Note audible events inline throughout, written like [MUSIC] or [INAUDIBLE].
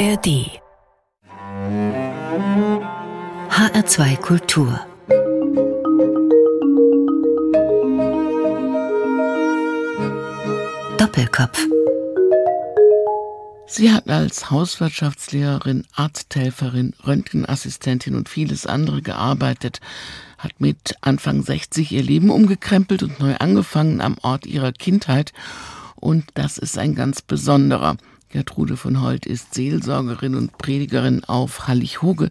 ARD HR2 Kultur Doppelkopf Sie hat als Hauswirtschaftslehrerin, Arzthelferin, Röntgenassistentin und vieles andere gearbeitet, hat mit Anfang 60 ihr Leben umgekrempelt und neu angefangen am Ort ihrer Kindheit. Und das ist ein ganz besonderer. Gertrude von Holt ist Seelsorgerin und Predigerin auf Hallig-Hoge,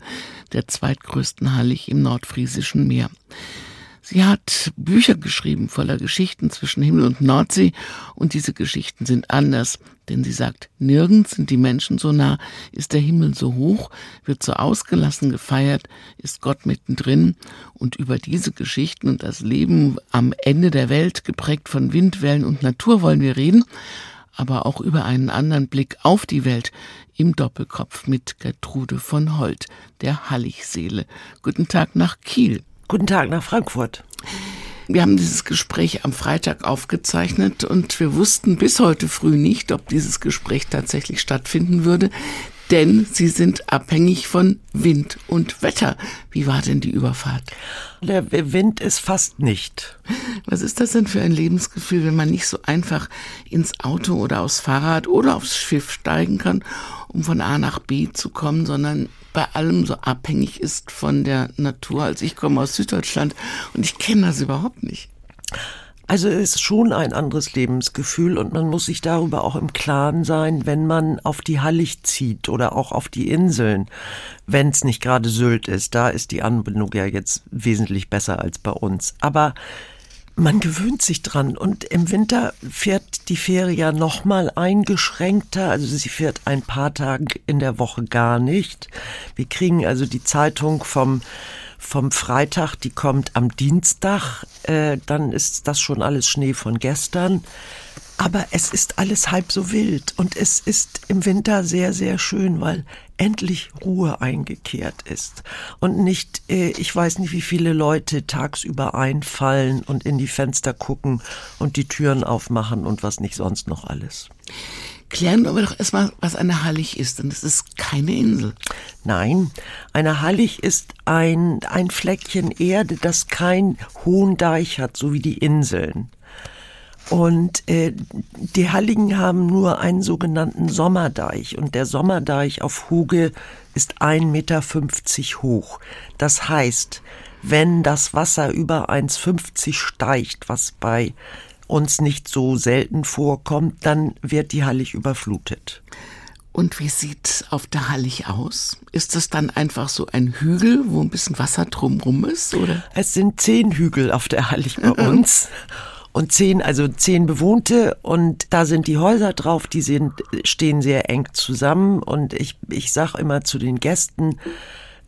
der zweitgrößten Hallig im nordfriesischen Meer. Sie hat Bücher geschrieben voller Geschichten zwischen Himmel und Nordsee und diese Geschichten sind anders, denn sie sagt, nirgends sind die Menschen so nah, ist der Himmel so hoch, wird so ausgelassen gefeiert, ist Gott mittendrin und über diese Geschichten und das Leben am Ende der Welt, geprägt von Windwellen und Natur wollen wir reden, aber auch über einen anderen Blick auf die Welt im Doppelkopf mit Gertrude von Holt, der Halligseele. Guten Tag nach Kiel. Guten Tag nach Frankfurt. Wir haben dieses Gespräch am Freitag aufgezeichnet und wir wussten bis heute früh nicht, ob dieses Gespräch tatsächlich stattfinden würde denn sie sind abhängig von Wind und Wetter. Wie war denn die Überfahrt? Der Wind ist fast nicht. Was ist das denn für ein Lebensgefühl, wenn man nicht so einfach ins Auto oder aufs Fahrrad oder aufs Schiff steigen kann, um von A nach B zu kommen, sondern bei allem so abhängig ist von der Natur. Also ich komme aus Süddeutschland und ich kenne das überhaupt nicht. Also es ist schon ein anderes Lebensgefühl und man muss sich darüber auch im Klaren sein, wenn man auf die Hallig zieht oder auch auf die Inseln, wenn es nicht gerade Sylt ist. Da ist die Anbindung ja jetzt wesentlich besser als bei uns. Aber man gewöhnt sich dran und im Winter fährt die Fähre ja noch mal eingeschränkter, also sie fährt ein paar Tage in der Woche gar nicht. Wir kriegen also die Zeitung vom vom Freitag, die kommt am Dienstag, äh, dann ist das schon alles Schnee von gestern. Aber es ist alles halb so wild und es ist im Winter sehr, sehr schön, weil endlich Ruhe eingekehrt ist und nicht, äh, ich weiß nicht, wie viele Leute tagsüber einfallen und in die Fenster gucken und die Türen aufmachen und was nicht sonst noch alles. Klären wir doch erstmal, was eine Hallig ist. Und es ist keine Insel. Nein, eine Hallig ist ein, ein Fleckchen Erde, das keinen hohen Deich hat, so wie die Inseln. Und äh, die Halligen haben nur einen sogenannten Sommerdeich. Und der Sommerdeich auf Huge ist 1,50 Meter hoch. Das heißt, wenn das Wasser über 1,50 steigt, was bei uns nicht so selten vorkommt, dann wird die Hallig überflutet. Und wie sieht auf der Hallig aus? Ist das dann einfach so ein Hügel, wo ein bisschen Wasser drumrum ist, oder? Es sind zehn Hügel auf der Hallig bei uns. und zehn, also zehn bewohnte und da sind die Häuser drauf, die sind, stehen sehr eng zusammen und ich, ich sag immer zu den Gästen,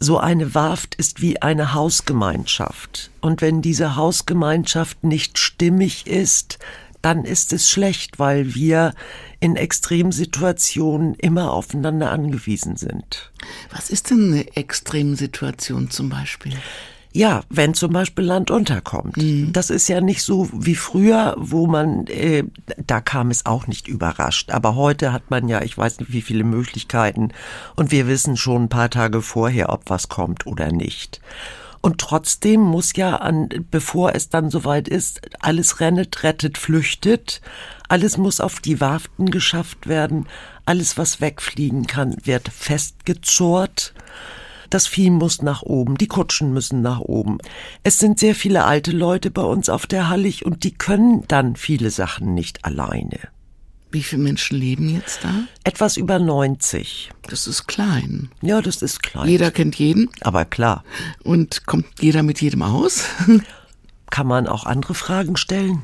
so eine Warft ist wie eine Hausgemeinschaft. Und wenn diese Hausgemeinschaft nicht stimmig ist, dann ist es schlecht, weil wir in Extremsituationen immer aufeinander angewiesen sind. Was ist denn eine Extremsituation zum Beispiel? Ja, wenn zum Beispiel Land unterkommt. Mhm. Das ist ja nicht so wie früher, wo man, äh, da kam es auch nicht überrascht. Aber heute hat man ja, ich weiß nicht, wie viele Möglichkeiten. Und wir wissen schon ein paar Tage vorher, ob was kommt oder nicht. Und trotzdem muss ja an, bevor es dann soweit ist, alles rennet, rettet, flüchtet. Alles muss auf die Warften geschafft werden. Alles, was wegfliegen kann, wird festgezurrt. Das Vieh muss nach oben, die Kutschen müssen nach oben. Es sind sehr viele alte Leute bei uns auf der Hallig und die können dann viele Sachen nicht alleine. Wie viele Menschen leben jetzt da? Etwas über 90. Das ist klein. Ja, das ist klein. Jeder kennt jeden. Aber klar. Und kommt jeder mit jedem aus? [LAUGHS] Kann man auch andere Fragen stellen?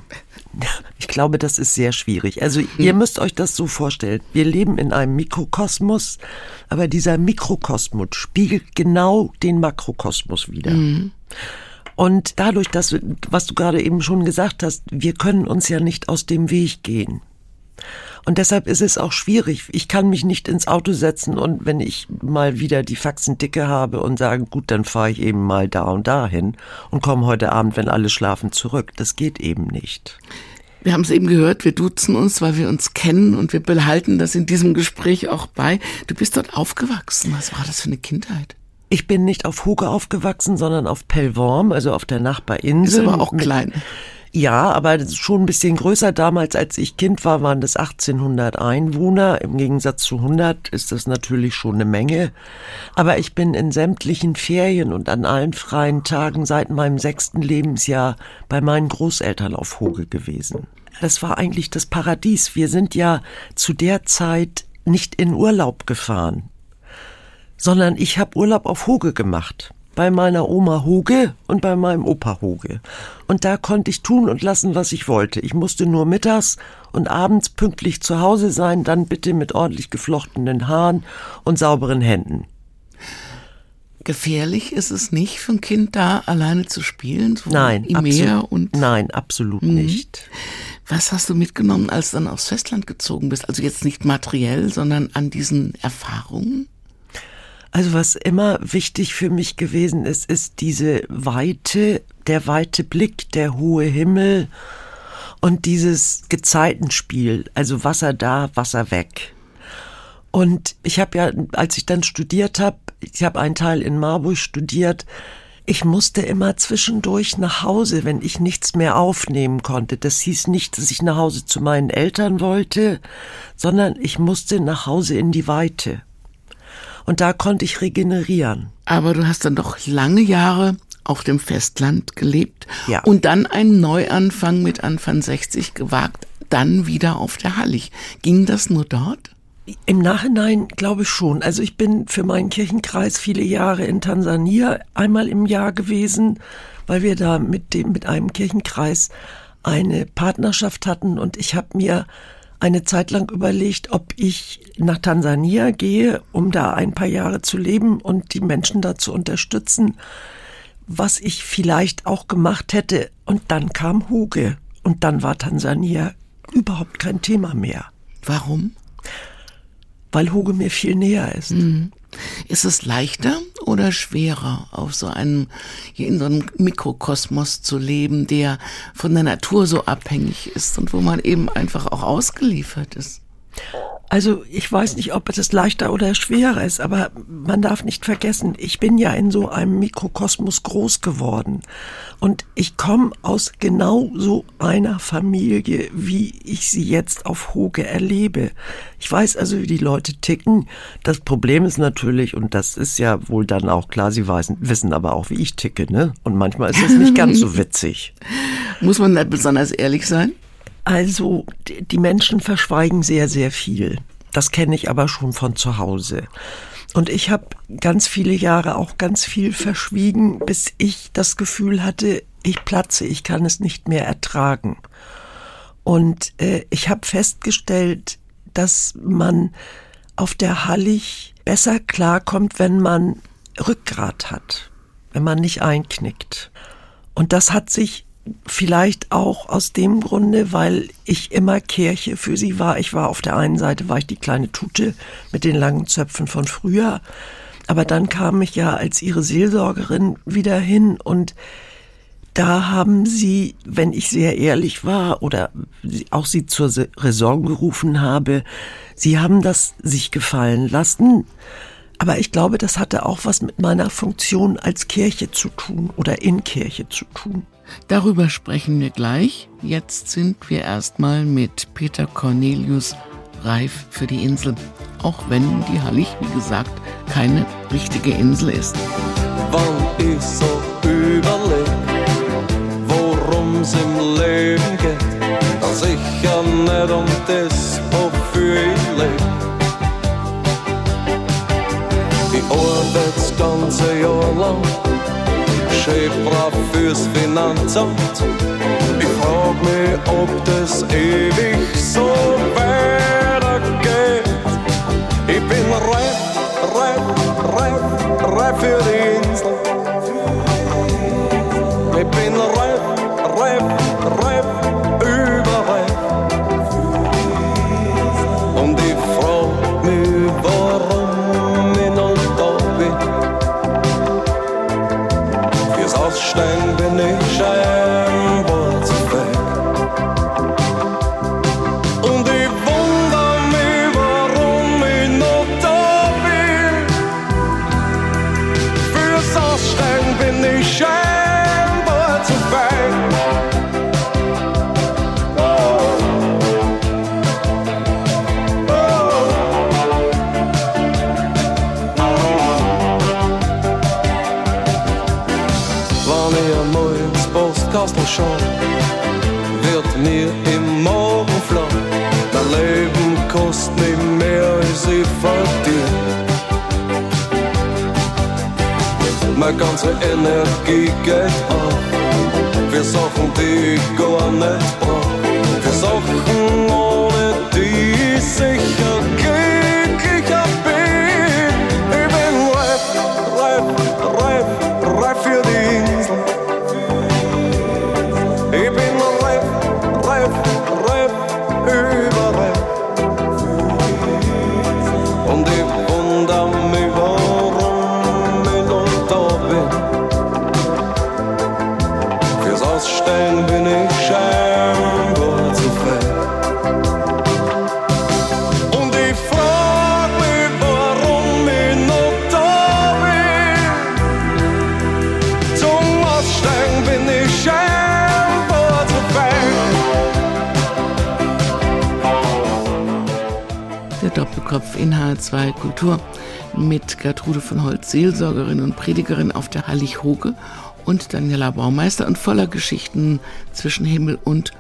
[LAUGHS] Ich glaube, das ist sehr schwierig. Also ihr hm. müsst euch das so vorstellen. Wir leben in einem Mikrokosmos, aber dieser Mikrokosmos spiegelt genau den Makrokosmos wider. Mhm. Und dadurch, dass, was du gerade eben schon gesagt hast, wir können uns ja nicht aus dem Weg gehen. Und deshalb ist es auch schwierig. Ich kann mich nicht ins Auto setzen und wenn ich mal wieder die Faxen dicke habe und sage, gut, dann fahre ich eben mal da und dahin und komme heute Abend, wenn alle schlafen, zurück. Das geht eben nicht. Wir haben es eben gehört, wir duzen uns, weil wir uns kennen und wir behalten das in diesem Gespräch auch bei. Du bist dort aufgewachsen. Was war das für eine Kindheit? Ich bin nicht auf Huge aufgewachsen, sondern auf Pellworm, also auf der Nachbarinsel. Ist aber auch klein. Ja, aber schon ein bisschen größer. Damals, als ich Kind war, waren das 1800 Einwohner. Im Gegensatz zu 100 ist das natürlich schon eine Menge. Aber ich bin in sämtlichen Ferien und an allen freien Tagen seit meinem sechsten Lebensjahr bei meinen Großeltern auf Hoge gewesen. Das war eigentlich das Paradies. Wir sind ja zu der Zeit nicht in Urlaub gefahren, sondern ich habe Urlaub auf Hoge gemacht bei meiner Oma Huge und bei meinem Opa Huge. Und da konnte ich tun und lassen, was ich wollte. Ich musste nur mittags und abends pünktlich zu Hause sein, dann bitte mit ordentlich geflochtenen Haaren und sauberen Händen. Gefährlich ist es nicht für ein Kind da alleine zu spielen? So nein, im Meer und nein, absolut mhm. nicht. Was hast du mitgenommen, als du dann aufs Festland gezogen bist? Also jetzt nicht materiell, sondern an diesen Erfahrungen? Also was immer wichtig für mich gewesen ist, ist diese Weite, der weite Blick, der hohe Himmel und dieses Gezeitenspiel, also Wasser da, Wasser weg. Und ich habe ja, als ich dann studiert habe, ich habe einen Teil in Marburg studiert, ich musste immer zwischendurch nach Hause, wenn ich nichts mehr aufnehmen konnte. Das hieß nicht, dass ich nach Hause zu meinen Eltern wollte, sondern ich musste nach Hause in die Weite. Und da konnte ich regenerieren. Aber du hast dann doch lange Jahre auf dem Festland gelebt ja. und dann einen Neuanfang mit Anfang 60 gewagt, dann wieder auf der Hallig. Ging das nur dort? Im Nachhinein glaube ich schon. Also ich bin für meinen Kirchenkreis viele Jahre in Tansania einmal im Jahr gewesen, weil wir da mit dem mit einem Kirchenkreis eine Partnerschaft hatten und ich habe mir eine Zeit lang überlegt, ob ich nach Tansania gehe, um da ein paar Jahre zu leben und die Menschen da zu unterstützen, was ich vielleicht auch gemacht hätte. Und dann kam Huge und dann war Tansania überhaupt kein Thema mehr. Warum? Weil Huge mir viel näher ist. Mhm. Ist es leichter oder schwerer, auf so einem, hier in so einem Mikrokosmos zu leben, der von der Natur so abhängig ist und wo man eben einfach auch ausgeliefert ist? Also ich weiß nicht, ob es leichter oder schwerer ist, aber man darf nicht vergessen, ich bin ja in so einem Mikrokosmos groß geworden und ich komme aus genau so einer Familie, wie ich sie jetzt auf Hoge erlebe. Ich weiß also, wie die Leute ticken. Das Problem ist natürlich, und das ist ja wohl dann auch klar, sie wissen, wissen aber auch, wie ich ticke, ne? Und manchmal ist es nicht ganz so [LAUGHS] witzig. Muss man da besonders ehrlich sein? Also die Menschen verschweigen sehr, sehr viel. Das kenne ich aber schon von zu Hause. Und ich habe ganz viele Jahre auch ganz viel verschwiegen, bis ich das Gefühl hatte, ich platze, ich kann es nicht mehr ertragen. Und äh, ich habe festgestellt, dass man auf der Hallig besser klarkommt, wenn man Rückgrat hat, wenn man nicht einknickt. Und das hat sich vielleicht auch aus dem Grunde, weil ich immer Kirche für sie war. Ich war auf der einen Seite war ich die kleine Tute mit den langen Zöpfen von früher, aber dann kam ich ja als ihre Seelsorgerin wieder hin und da haben sie, wenn ich sehr ehrlich war oder auch sie zur Raison gerufen habe, sie haben das sich gefallen lassen. Aber ich glaube, das hatte auch was mit meiner Funktion als Kirche zu tun oder in Kirche zu tun. Darüber sprechen wir gleich. Jetzt sind wir erstmal mit Peter Cornelius reif für die Insel. Auch wenn die Hallig, wie gesagt, keine richtige Insel ist. Wann ich so überleg, es im Leben geht, dass ich ja nicht um das, wofür ich lebe. Ich arbeite das ganze Jahr lang schön brav fürs Finanzamt. Ich frag mich, ob das ewig so weitergeht. Ich bin reif, reif, reif, reif für die Doppelkopf in H2 Kultur mit Gertrude von Holz, Seelsorgerin und Predigerin auf der Hallig-Hoge und Daniela Baumeister und voller Geschichten zwischen Himmel und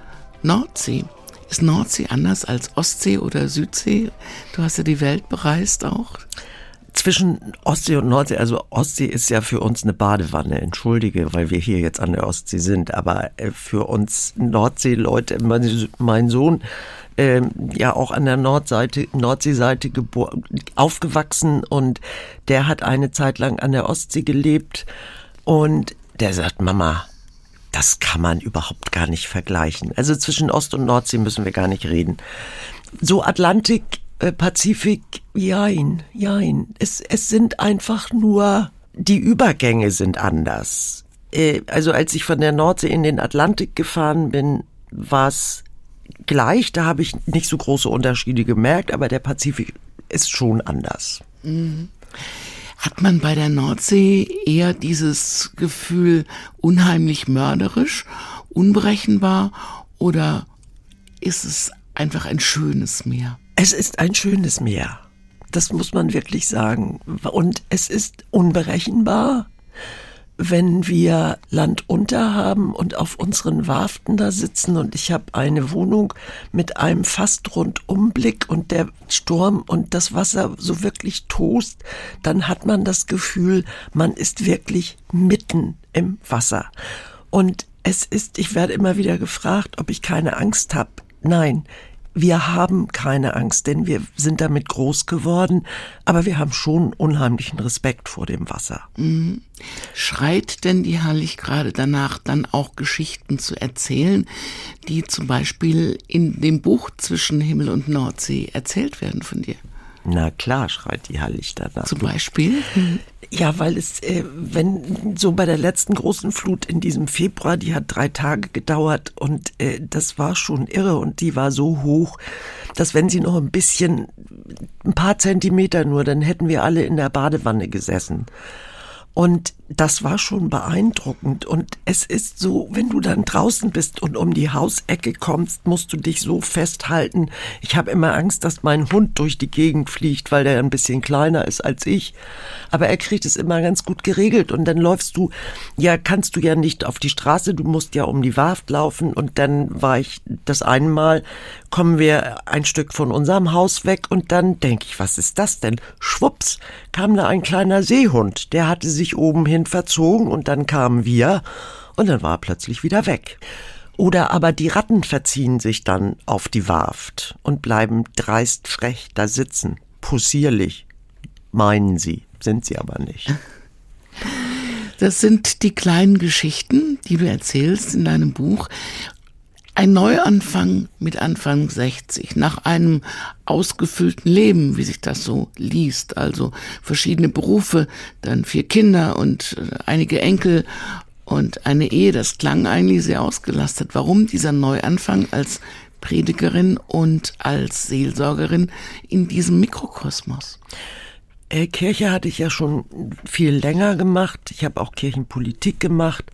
Nordsee. Ist Nordsee anders als Ostsee oder Südsee? Du hast ja die Welt bereist auch. Zwischen Ostsee und Nordsee, also Ostsee ist ja für uns eine Badewanne, entschuldige, weil wir hier jetzt an der Ostsee sind, aber äh, für uns Nordseeleute, mein, mein Sohn, ähm, ja auch an der Nordseite, Nordseeseite aufgewachsen und der hat eine Zeit lang an der Ostsee gelebt und der sagt, Mama, das kann man überhaupt gar nicht vergleichen. Also zwischen Ost- und Nordsee müssen wir gar nicht reden. So Atlantik, äh, Pazifik, jein, jein. Es, es sind einfach nur, die Übergänge sind anders. Äh, also als ich von der Nordsee in den Atlantik gefahren bin, war es gleich. Da habe ich nicht so große Unterschiede gemerkt, aber der Pazifik ist schon anders. Hat man bei der Nordsee eher dieses Gefühl unheimlich mörderisch, unberechenbar oder ist es einfach ein schönes Meer? Es ist ein schönes Meer. Das muss man wirklich sagen. Und es ist unberechenbar, wenn wir Land unter haben und auf unseren Warften da sitzen und ich habe eine Wohnung mit einem fast Rundumblick und der Sturm und das Wasser so wirklich tost, dann hat man das Gefühl, man ist wirklich mitten im Wasser. Und es ist, ich werde immer wieder gefragt, ob ich keine Angst habe. Nein, wir haben keine Angst, denn wir sind damit groß geworden, aber wir haben schon unheimlichen Respekt vor dem Wasser. Schreit denn die Hallig gerade danach, dann auch Geschichten zu erzählen, die zum Beispiel in dem Buch zwischen Himmel und Nordsee erzählt werden von dir? Na klar, schreit die Hallig danach. Zum Beispiel? Ja, weil es, äh, wenn so bei der letzten großen Flut in diesem Februar, die hat drei Tage gedauert und äh, das war schon irre und die war so hoch, dass wenn sie noch ein bisschen, ein paar Zentimeter nur, dann hätten wir alle in der Badewanne gesessen. Und das war schon beeindruckend. Und es ist so, wenn du dann draußen bist und um die Hausecke kommst, musst du dich so festhalten. Ich habe immer Angst, dass mein Hund durch die Gegend fliegt, weil der ein bisschen kleiner ist als ich. Aber er kriegt es immer ganz gut geregelt. Und dann läufst du, ja, kannst du ja nicht auf die Straße, du musst ja um die Warft laufen. Und dann war ich das eine Mal, kommen wir ein Stück von unserem Haus weg und dann denke ich, was ist das denn? Schwupps, kam da ein kleiner Seehund, der hatte sich oben hin verzogen und dann kamen wir und dann war er plötzlich wieder weg. Oder aber die Ratten verziehen sich dann auf die Warft und bleiben dreist frech da sitzen, possierlich, meinen sie, sind sie aber nicht. Das sind die kleinen Geschichten, die du erzählst in deinem Buch. Ein Neuanfang mit Anfang 60, nach einem ausgefüllten Leben, wie sich das so liest, also verschiedene Berufe, dann vier Kinder und äh, einige Enkel und eine Ehe, das klang eigentlich sehr ausgelastet. Warum dieser Neuanfang als Predigerin und als Seelsorgerin in diesem Mikrokosmos? Äh, Kirche hatte ich ja schon viel länger gemacht. Ich habe auch Kirchenpolitik gemacht.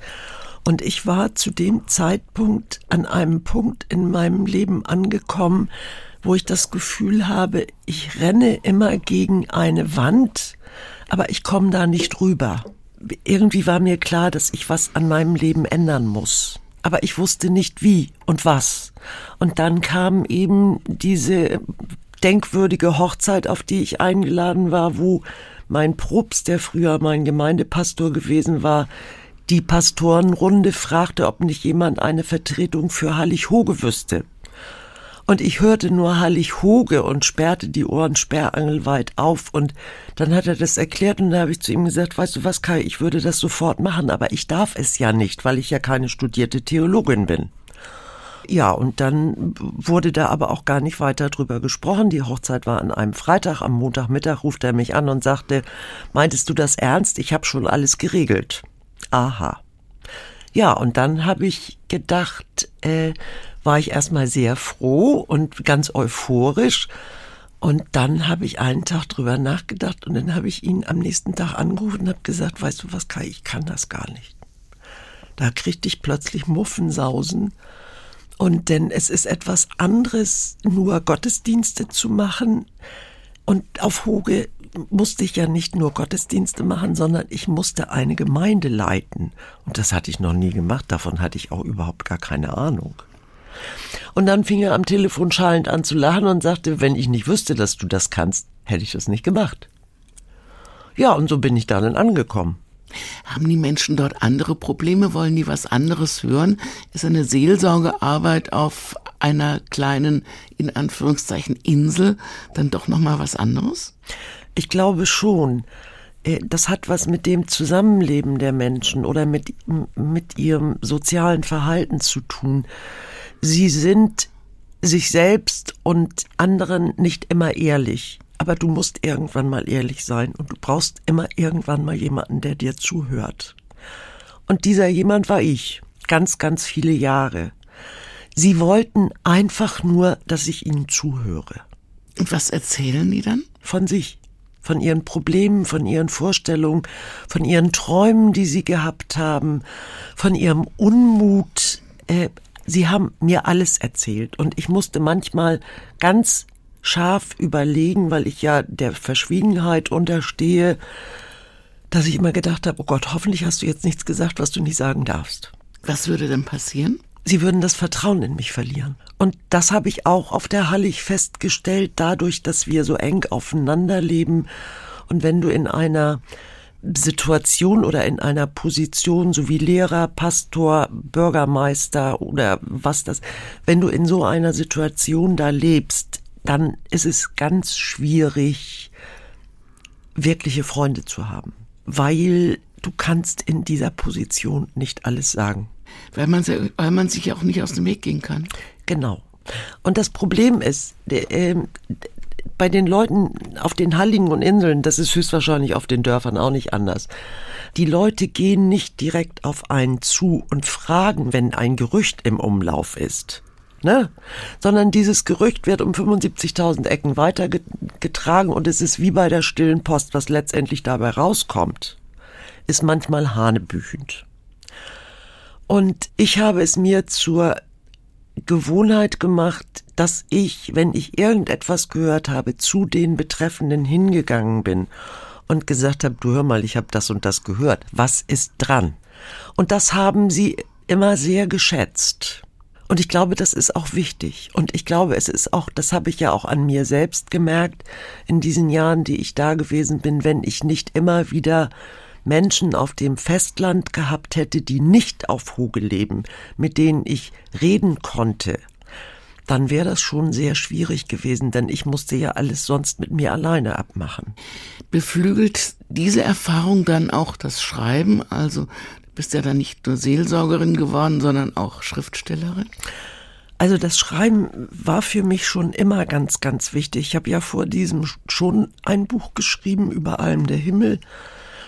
Und ich war zu dem Zeitpunkt an einem Punkt in meinem Leben angekommen, wo ich das Gefühl habe, ich renne immer gegen eine Wand, aber ich komme da nicht rüber. Irgendwie war mir klar, dass ich was an meinem Leben ändern muss. Aber ich wusste nicht wie und was. Und dann kam eben diese denkwürdige Hochzeit, auf die ich eingeladen war, wo mein Propst, der früher mein Gemeindepastor gewesen war, die Pastorenrunde fragte, ob nicht jemand eine Vertretung für Hallig-Hoge wüsste. Und ich hörte nur Hallig-Hoge und sperrte die Ohren sperrangelweit auf. Und dann hat er das erklärt und da habe ich zu ihm gesagt, weißt du was, Kai, ich würde das sofort machen, aber ich darf es ja nicht, weil ich ja keine studierte Theologin bin. Ja, und dann wurde da aber auch gar nicht weiter drüber gesprochen. Die Hochzeit war an einem Freitag. Am Montagmittag ruft er mich an und sagte, meintest du das ernst? Ich habe schon alles geregelt. Aha. Ja, und dann habe ich gedacht, äh, war ich erstmal sehr froh und ganz euphorisch. Und dann habe ich einen Tag drüber nachgedacht und dann habe ich ihn am nächsten Tag angerufen und habe gesagt, weißt du was, Kai, ich kann das gar nicht. Da kriegte ich plötzlich Muffensausen und denn es ist etwas anderes, nur Gottesdienste zu machen. Und auf Hoge musste ich ja nicht nur Gottesdienste machen, sondern ich musste eine Gemeinde leiten. Und das hatte ich noch nie gemacht, davon hatte ich auch überhaupt gar keine Ahnung. Und dann fing er am Telefon schallend an zu lachen und sagte, wenn ich nicht wüsste, dass du das kannst, hätte ich das nicht gemacht. Ja, und so bin ich dann angekommen. Haben die Menschen dort andere Probleme? Wollen die was anderes hören? Ist eine Seelsorgearbeit auf einer kleinen, in Anführungszeichen, Insel dann doch nochmal was anderes? Ich glaube schon. Äh, das hat was mit dem Zusammenleben der Menschen oder mit, mit ihrem sozialen Verhalten zu tun. Sie sind sich selbst und anderen nicht immer ehrlich. Aber du musst irgendwann mal ehrlich sein und du brauchst immer irgendwann mal jemanden, der dir zuhört. Und dieser jemand war ich, ganz, ganz viele Jahre. Sie wollten einfach nur, dass ich ihnen zuhöre. Und was erzählen die dann? Von sich, von ihren Problemen, von ihren Vorstellungen, von ihren Träumen, die sie gehabt haben, von ihrem Unmut. Äh, sie haben mir alles erzählt und ich musste manchmal ganz scharf überlegen, weil ich ja der Verschwiegenheit unterstehe, dass ich immer gedacht habe, oh Gott, hoffentlich hast du jetzt nichts gesagt, was du nicht sagen darfst. Was würde denn passieren? Sie würden das Vertrauen in mich verlieren. Und das habe ich auch auf der Hallig festgestellt, dadurch, dass wir so eng aufeinander leben. Und wenn du in einer Situation oder in einer Position, so wie Lehrer, Pastor, Bürgermeister oder was das, wenn du in so einer Situation da lebst, dann ist es ganz schwierig, wirkliche Freunde zu haben, weil du kannst in dieser Position nicht alles sagen. Weil man, weil man sich auch nicht aus dem Weg gehen kann. Genau. Und das Problem ist, äh, bei den Leuten auf den Halligen und Inseln, das ist höchstwahrscheinlich auf den Dörfern auch nicht anders. Die Leute gehen nicht direkt auf einen zu und fragen, wenn ein Gerücht im Umlauf ist ne? Sondern dieses Gerücht wird um 75.000 Ecken weitergetragen und es ist wie bei der stillen Post, was letztendlich dabei rauskommt, ist manchmal hanebüchend. Und ich habe es mir zur Gewohnheit gemacht, dass ich, wenn ich irgendetwas gehört habe, zu den Betreffenden hingegangen bin und gesagt habe, du hör mal, ich habe das und das gehört. Was ist dran? Und das haben sie immer sehr geschätzt. Und ich glaube, das ist auch wichtig. Und ich glaube, es ist auch, das habe ich ja auch an mir selbst gemerkt, in diesen Jahren, die ich da gewesen bin, wenn ich nicht immer wieder Menschen auf dem Festland gehabt hätte, die nicht auf Hoge leben, mit denen ich reden konnte, dann wäre das schon sehr schwierig gewesen, denn ich musste ja alles sonst mit mir alleine abmachen. Beflügelt diese Erfahrung dann auch das Schreiben? Also bist ja dann nicht nur Seelsorgerin geworden, sondern auch Schriftstellerin? Also das Schreiben war für mich schon immer ganz, ganz wichtig. Ich habe ja vor diesem schon ein Buch geschrieben über allem der Himmel,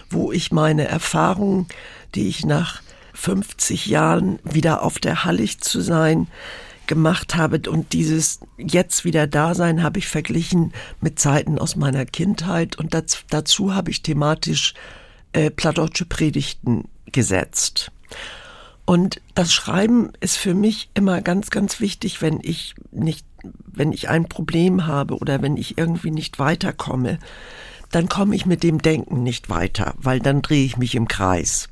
wo ich meine Erfahrungen, die ich nach 50 Jahren wieder auf der Hallig zu sein gemacht habe und dieses jetzt wieder Dasein habe ich verglichen mit Zeiten aus meiner Kindheit und dazu, dazu habe ich thematisch äh, plattdeutsche Predigten gesetzt. Und das Schreiben ist für mich immer ganz, ganz wichtig, wenn ich nicht, wenn ich ein Problem habe oder wenn ich irgendwie nicht weiterkomme, dann komme ich mit dem Denken nicht weiter, weil dann drehe ich mich im Kreis.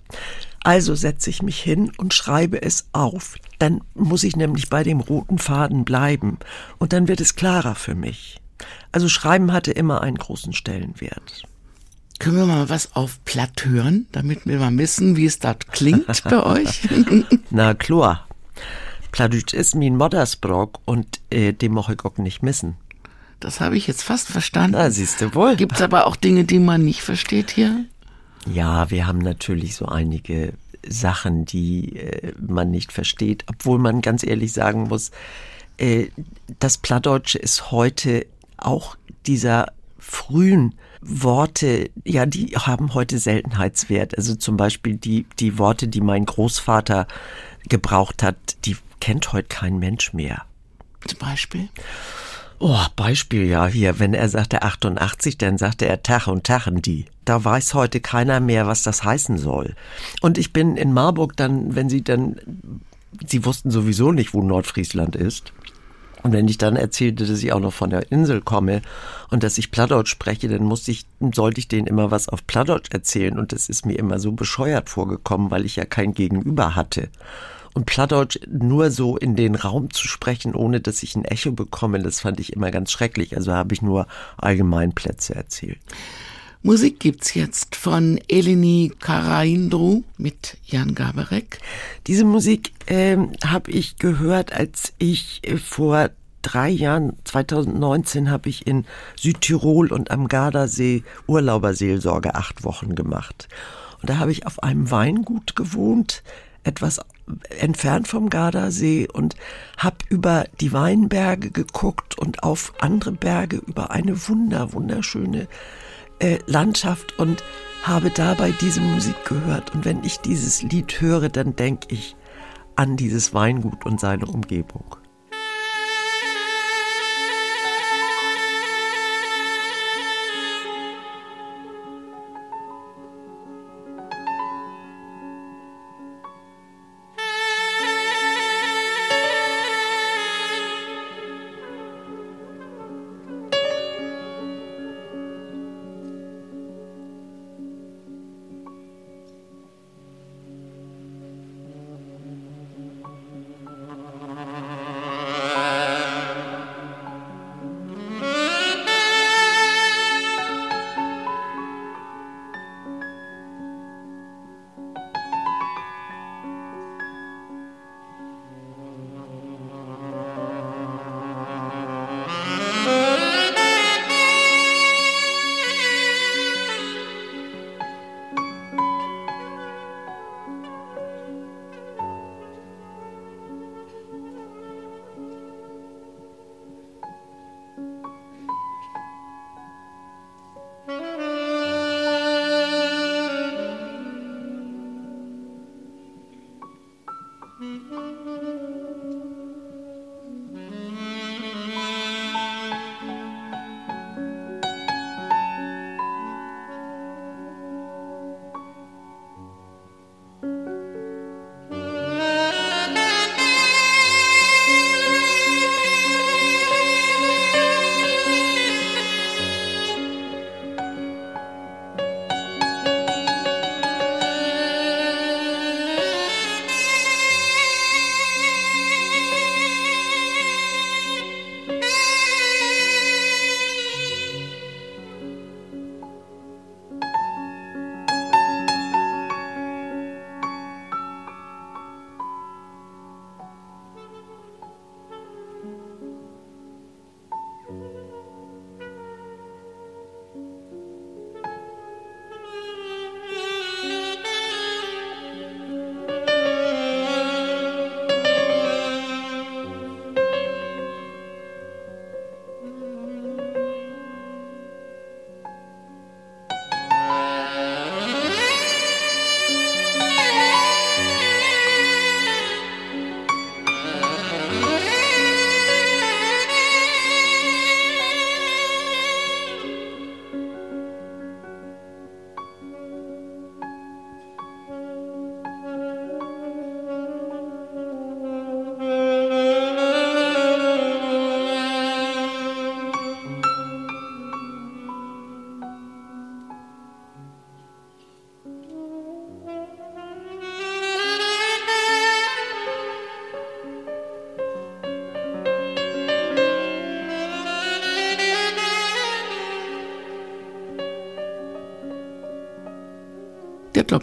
Also setze ich mich hin und schreibe es auf. Dann muss ich nämlich bei dem roten Faden bleiben und dann wird es klarer für mich. Also Schreiben hatte immer einen großen Stellenwert. Können wir mal was auf Platt hören, damit wir mal wissen, wie es dort klingt bei [LAUGHS] euch? Na klar. Plattdeutsch ist mein Moddersbrock und äh, den moch ich auch nicht missen. Das habe ich jetzt fast verstanden. Na, siehst du wohl. Gibt es aber auch Dinge, die man nicht versteht hier? Ja, wir haben natürlich so einige Sachen, die äh, man nicht versteht, obwohl man ganz ehrlich sagen muss, äh, das Plattdeutsche ist heute auch dieser frühen Worte, ja, die haben heute Seltenheitswert. Also zum Beispiel die, die Worte, die mein Großvater gebraucht hat, die kennt heute kein Mensch mehr. Zum Beispiel? Oh, Beispiel ja hier, wenn er sagte 88, dann sagte er Tach und Tachen die. Da weiß heute keiner mehr, was das heißen soll. Und ich bin in Marburg dann, wenn sie dann, sie wussten sowieso nicht, wo Nordfriesland ist. Und wenn ich dann erzählte, dass ich auch noch von der Insel komme und dass ich Plattdeutsch spreche, dann musste ich, sollte ich denen immer was auf Plattdeutsch erzählen. Und das ist mir immer so bescheuert vorgekommen, weil ich ja kein Gegenüber hatte. Und Plattdeutsch nur so in den Raum zu sprechen, ohne dass ich ein Echo bekomme, das fand ich immer ganz schrecklich. Also habe ich nur Allgemeinplätze erzählt. Musik gibt's jetzt von Eleni Karaindru mit Jan Gaberek. Diese Musik ähm, habe ich gehört, als ich äh, vor drei Jahren, 2019, habe ich in Südtirol und am Gardasee Urlauberseelsorge acht Wochen gemacht. Und da habe ich auf einem Weingut gewohnt, etwas entfernt vom Gardasee und habe über die Weinberge geguckt und auf andere Berge über eine wunder wunderschöne äh, Landschaft und habe dabei diese Musik gehört. Und wenn ich dieses Lied höre, dann denke ich an dieses Weingut und seine Umgebung.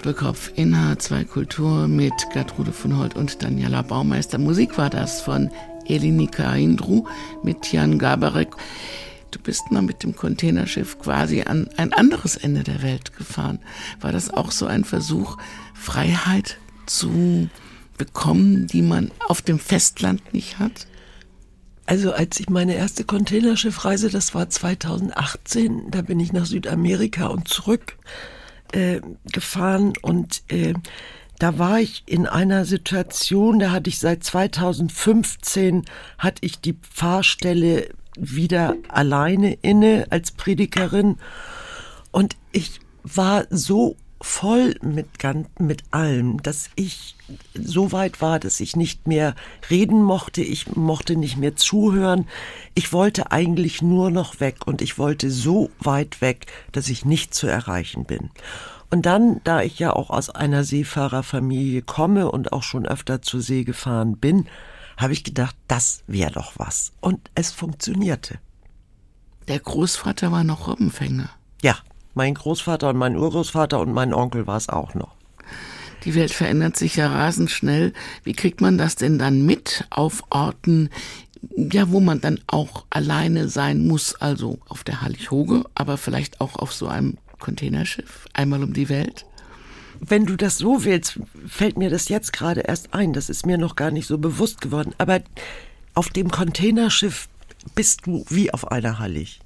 Doppelkopf in H2 Kultur mit Gertrude von Holt und Daniela Baumeister. Musik war das von Elinika Indru mit Jan Gabarek. Du bist mal mit dem Containerschiff quasi an ein anderes Ende der Welt gefahren. War das auch so ein Versuch, Freiheit zu bekommen, die man auf dem Festland nicht hat? Also als ich meine erste Containerschiffreise, das war 2018, da bin ich nach Südamerika und zurück äh, gefahren und äh, da war ich in einer Situation, da hatte ich seit 2015, hatte ich die Fahrstelle wieder alleine inne als Predikerin. Und ich war so voll mit, mit allem, dass ich so weit war, dass ich nicht mehr reden mochte, ich mochte nicht mehr zuhören. Ich wollte eigentlich nur noch weg und ich wollte so weit weg, dass ich nicht zu erreichen bin. Und dann, da ich ja auch aus einer Seefahrerfamilie komme und auch schon öfter zur See gefahren bin, habe ich gedacht, das wäre doch was. Und es funktionierte. Der Großvater war noch Robbenfänger. Ja, mein Großvater und mein Urgroßvater und mein Onkel war es auch noch. Die Welt verändert sich ja rasend schnell. Wie kriegt man das denn dann mit auf Orten, ja, wo man dann auch alleine sein muss, also auf der Hallig-Hoge, aber vielleicht auch auf so einem Containerschiff, einmal um die Welt? Wenn du das so willst, fällt mir das jetzt gerade erst ein. Das ist mir noch gar nicht so bewusst geworden. Aber auf dem Containerschiff bist du wie auf einer Hallig.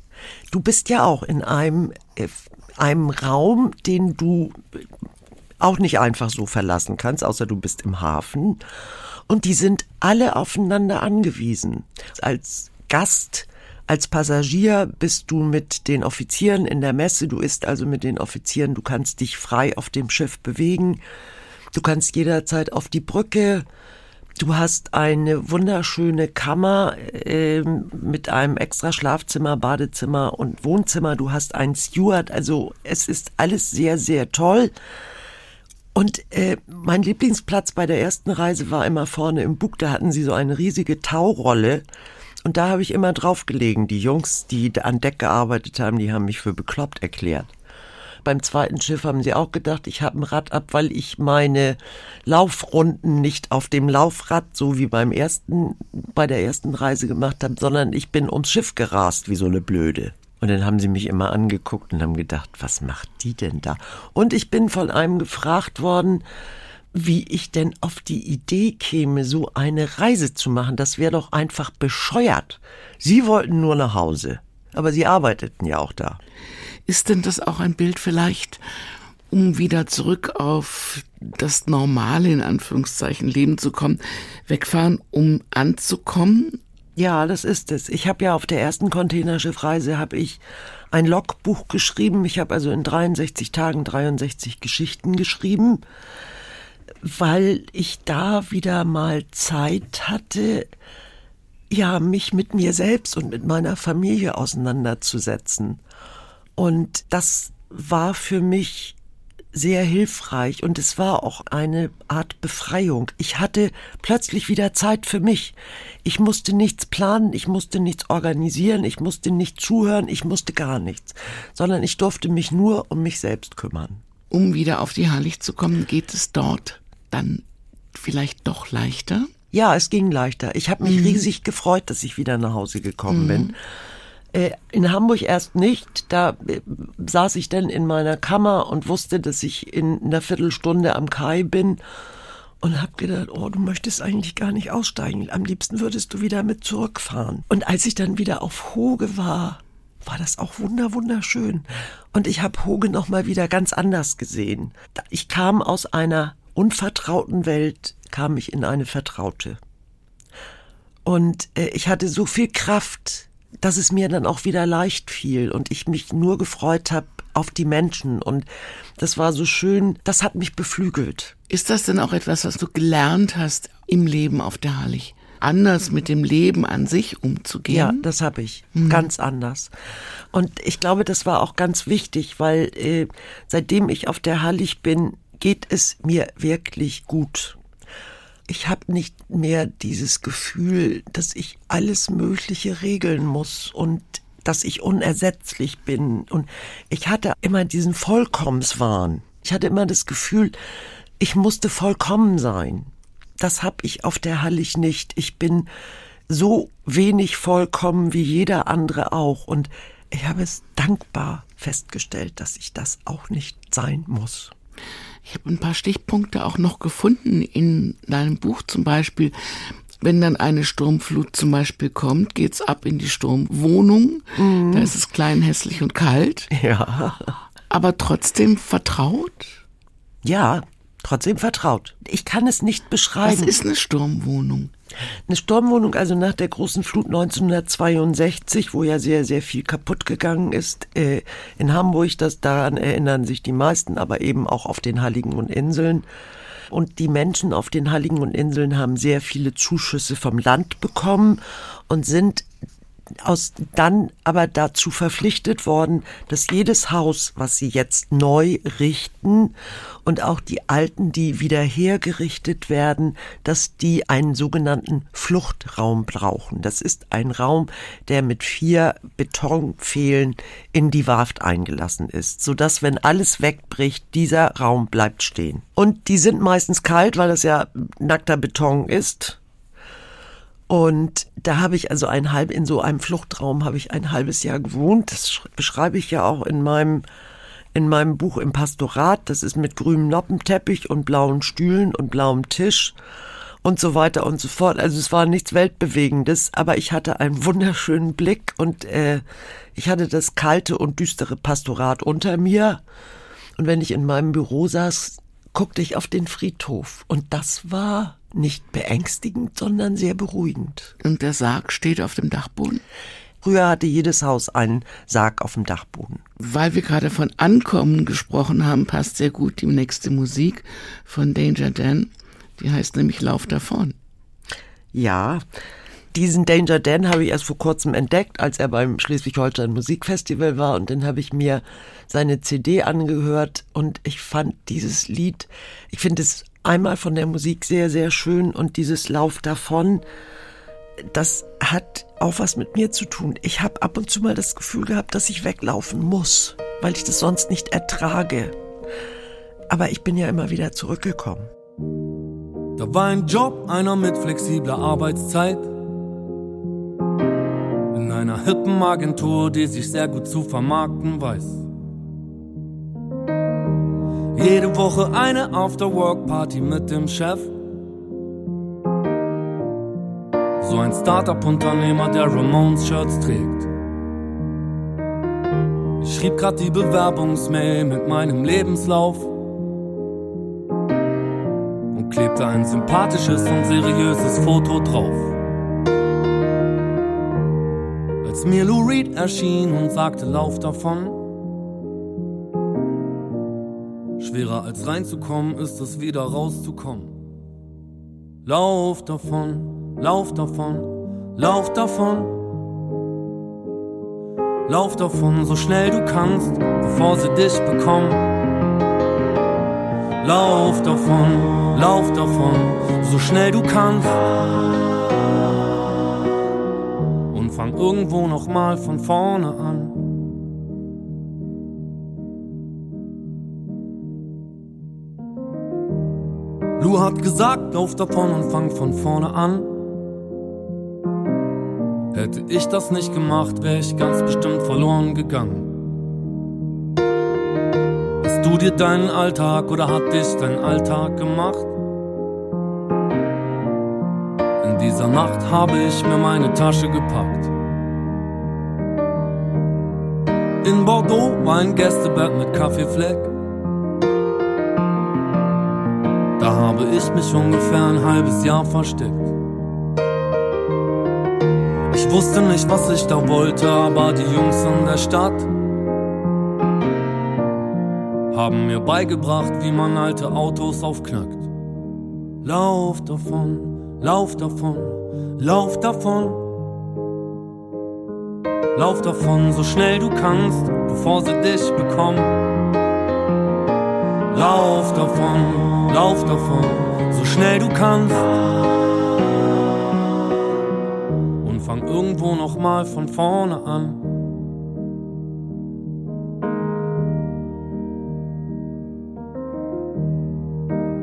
Du bist ja auch in einem, äh, einem Raum, den du auch nicht einfach so verlassen kannst, außer du bist im Hafen. Und die sind alle aufeinander angewiesen. Als Gast, als Passagier bist du mit den Offizieren in der Messe, du isst also mit den Offizieren, du kannst dich frei auf dem Schiff bewegen, du kannst jederzeit auf die Brücke, Du hast eine wunderschöne Kammer äh, mit einem extra Schlafzimmer, Badezimmer und Wohnzimmer. Du hast einen Steward. Also es ist alles sehr, sehr toll. Und äh, mein Lieblingsplatz bei der ersten Reise war immer vorne im Bug. Da hatten sie so eine riesige Taurolle. Und da habe ich immer drauf gelegen. Die Jungs, die an Deck gearbeitet haben, die haben mich für bekloppt erklärt. Beim zweiten Schiff haben sie auch gedacht, ich habe ein Rad ab, weil ich meine Laufrunden nicht auf dem Laufrad, so wie beim ersten, bei der ersten Reise gemacht habe, sondern ich bin ums Schiff gerast wie so eine Blöde. Und dann haben sie mich immer angeguckt und haben gedacht, was macht die denn da? Und ich bin von einem gefragt worden, wie ich denn auf die Idee käme, so eine Reise zu machen. Das wäre doch einfach bescheuert. Sie wollten nur nach Hause, aber sie arbeiteten ja auch da. Ist denn das auch ein Bild vielleicht, um wieder zurück auf das normale, in Anführungszeichen, Leben zu kommen, wegfahren, um anzukommen? Ja, das ist es. Ich habe ja auf der ersten Containerschiffreise habe ich ein Logbuch geschrieben. Ich habe also in 63 Tagen 63 Geschichten geschrieben, weil ich da wieder mal Zeit hatte, ja, mich mit mir selbst und mit meiner Familie auseinanderzusetzen. Und das war für mich sehr hilfreich und es war auch eine Art Befreiung. Ich hatte plötzlich wieder Zeit für mich. Ich musste nichts planen, ich musste nichts organisieren, ich musste nicht zuhören, ich musste gar nichts, sondern ich durfte mich nur um mich selbst kümmern. Um wieder auf die Heilig zu kommen, geht es dort dann vielleicht doch leichter? Ja, es ging leichter. Ich habe mich mhm. riesig gefreut, dass ich wieder nach Hause gekommen mhm. bin. Äh, in Hamburg erst nicht. Da äh, saß ich dann in meiner Kammer und wusste, dass ich in einer Viertelstunde am Kai bin und habe gedacht, oh, du möchtest eigentlich gar nicht aussteigen. Am liebsten würdest du wieder mit zurückfahren. Und als ich dann wieder auf Hoge war, war das auch wunder wunderschön. Und ich habe Hoge noch mal wieder ganz anders gesehen. Ich kam aus einer unvertrauten Welt, kam ich in eine vertraute. Und äh, ich hatte so viel Kraft dass es mir dann auch wieder leicht fiel und ich mich nur gefreut habe auf die Menschen und das war so schön, das hat mich beflügelt. Ist das denn auch etwas, was du gelernt hast im Leben auf der Hallig? Anders mit dem Leben an sich umzugehen? Ja, das habe ich. Mhm. Ganz anders. Und ich glaube, das war auch ganz wichtig, weil äh, seitdem ich auf der Hallig bin, geht es mir wirklich gut ich habe nicht mehr dieses Gefühl, dass ich alles Mögliche regeln muss und dass ich unersetzlich bin. Und ich hatte immer diesen Vollkommenswahn. Ich hatte immer das Gefühl, ich musste vollkommen sein. Das habe ich auf der Hallig nicht. Ich bin so wenig vollkommen wie jeder andere auch. Und ich habe es dankbar festgestellt, dass ich das auch nicht sein muss. Ich habe ein paar Stichpunkte auch noch gefunden in deinem Buch zum Beispiel. Wenn dann eine Sturmflut zum Beispiel kommt, geht's ab in die Sturmwohnung. Mhm. Da ist es klein, hässlich und kalt. Ja. Aber trotzdem vertraut? Ja, trotzdem vertraut. Ich kann es nicht beschreiben. Was ist eine Sturmwohnung? Eine Sturmwohnung, also nach der großen Flut 1962, wo ja sehr, sehr viel kaputt gegangen ist, äh, in Hamburg, das daran erinnern sich die meisten, aber eben auch auf den Heiligen und Inseln. Und die Menschen auf den Heiligen und Inseln haben sehr viele Zuschüsse vom Land bekommen und sind aus, dann aber dazu verpflichtet worden, dass jedes Haus, was sie jetzt neu richten und auch die alten, die wieder hergerichtet werden, dass die einen sogenannten Fluchtraum brauchen. Das ist ein Raum, der mit vier Betonpfählen in die Warft eingelassen ist, sodass, wenn alles wegbricht, dieser Raum bleibt stehen. Und die sind meistens kalt, weil das ja nackter Beton ist und da habe ich also ein halb, in so einem Fluchtraum habe ich ein halbes Jahr gewohnt. Das beschreibe ich ja auch in meinem, in meinem Buch im Pastorat. Das ist mit grünem Noppenteppich und blauen Stühlen und blauem Tisch und so weiter und so fort. Also es war nichts Weltbewegendes, aber ich hatte einen wunderschönen Blick und äh, ich hatte das kalte und düstere Pastorat unter mir. Und wenn ich in meinem Büro saß, guckte ich auf den Friedhof und das war nicht beängstigend, sondern sehr beruhigend. Und der Sarg steht auf dem Dachboden? Früher hatte jedes Haus einen Sarg auf dem Dachboden. Weil wir gerade von Ankommen gesprochen haben, passt sehr gut die nächste Musik von Danger Dan. Die heißt nämlich Lauf davon. Ja, diesen Danger Dan habe ich erst vor kurzem entdeckt, als er beim Schleswig-Holstein Musikfestival war und dann habe ich mir seine CD angehört und ich fand dieses Lied, ich finde es einmal von der Musik sehr, sehr schön und dieses Lauf davon, das hat auch was mit mir zu tun. Ich habe ab und zu mal das Gefühl gehabt, dass ich weglaufen muss, weil ich das sonst nicht ertrage. Aber ich bin ja immer wieder zurückgekommen. Da war ein Job, einer mit flexibler Arbeitszeit. In einer hippen Agentur, die sich sehr gut zu vermarkten weiß. Jede Woche eine After-Work-Party mit dem Chef. So ein Startup-Unternehmer, der Ramones-Shirts trägt. Ich schrieb grad die Bewerbungsmail mit meinem Lebenslauf und klebte ein sympathisches und seriöses Foto drauf. Als mir Lou Reed erschien und sagte, lauf davon, Schwerer als reinzukommen ist es wieder rauszukommen. Lauf davon, lauf davon, lauf davon. Lauf davon, so schnell du kannst, bevor sie dich bekommen. Lauf davon, lauf davon, so schnell du kannst. Und fang irgendwo nochmal von vorne an. Lu hat gesagt, lauf davon und fang von vorne an. Hätte ich das nicht gemacht, wäre ich ganz bestimmt verloren gegangen. Hast du dir deinen Alltag oder hat dich dein Alltag gemacht? In dieser Nacht habe ich mir meine Tasche gepackt. In Bordeaux war ein Gästebett mit Kaffeefleck. Habe ich mich ungefähr ein halbes Jahr versteckt. Ich wusste nicht, was ich da wollte, aber die Jungs in der Stadt haben mir beigebracht, wie man alte Autos aufknackt. Lauf davon, lauf davon, lauf davon. Lauf davon, so schnell du kannst, bevor sie dich bekommen. Lauf davon, lauf davon, so schnell du kannst. Und fang irgendwo nochmal von vorne an.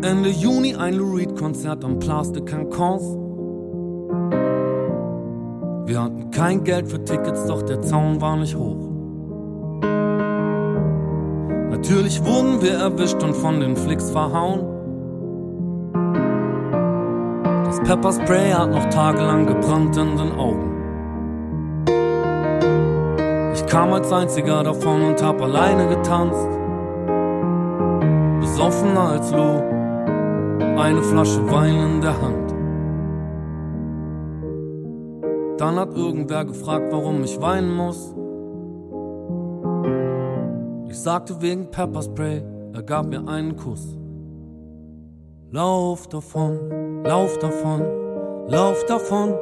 Ende Juni ein Lou Reed Konzert am Place de Cancans. Wir hatten kein Geld für Tickets, doch der Zaun war nicht hoch. Natürlich wurden wir erwischt und von den Flicks verhauen. Pepperspray hat noch tagelang gebrannt in den Augen. Ich kam als einziger davon und hab alleine getanzt. Besoffener als Lou, eine Flasche Wein in der Hand. Dann hat irgendwer gefragt, warum ich weinen muss. Ich sagte wegen Pepperspray, er gab mir einen Kuss. Lauf davon, lauf davon, lauf davon.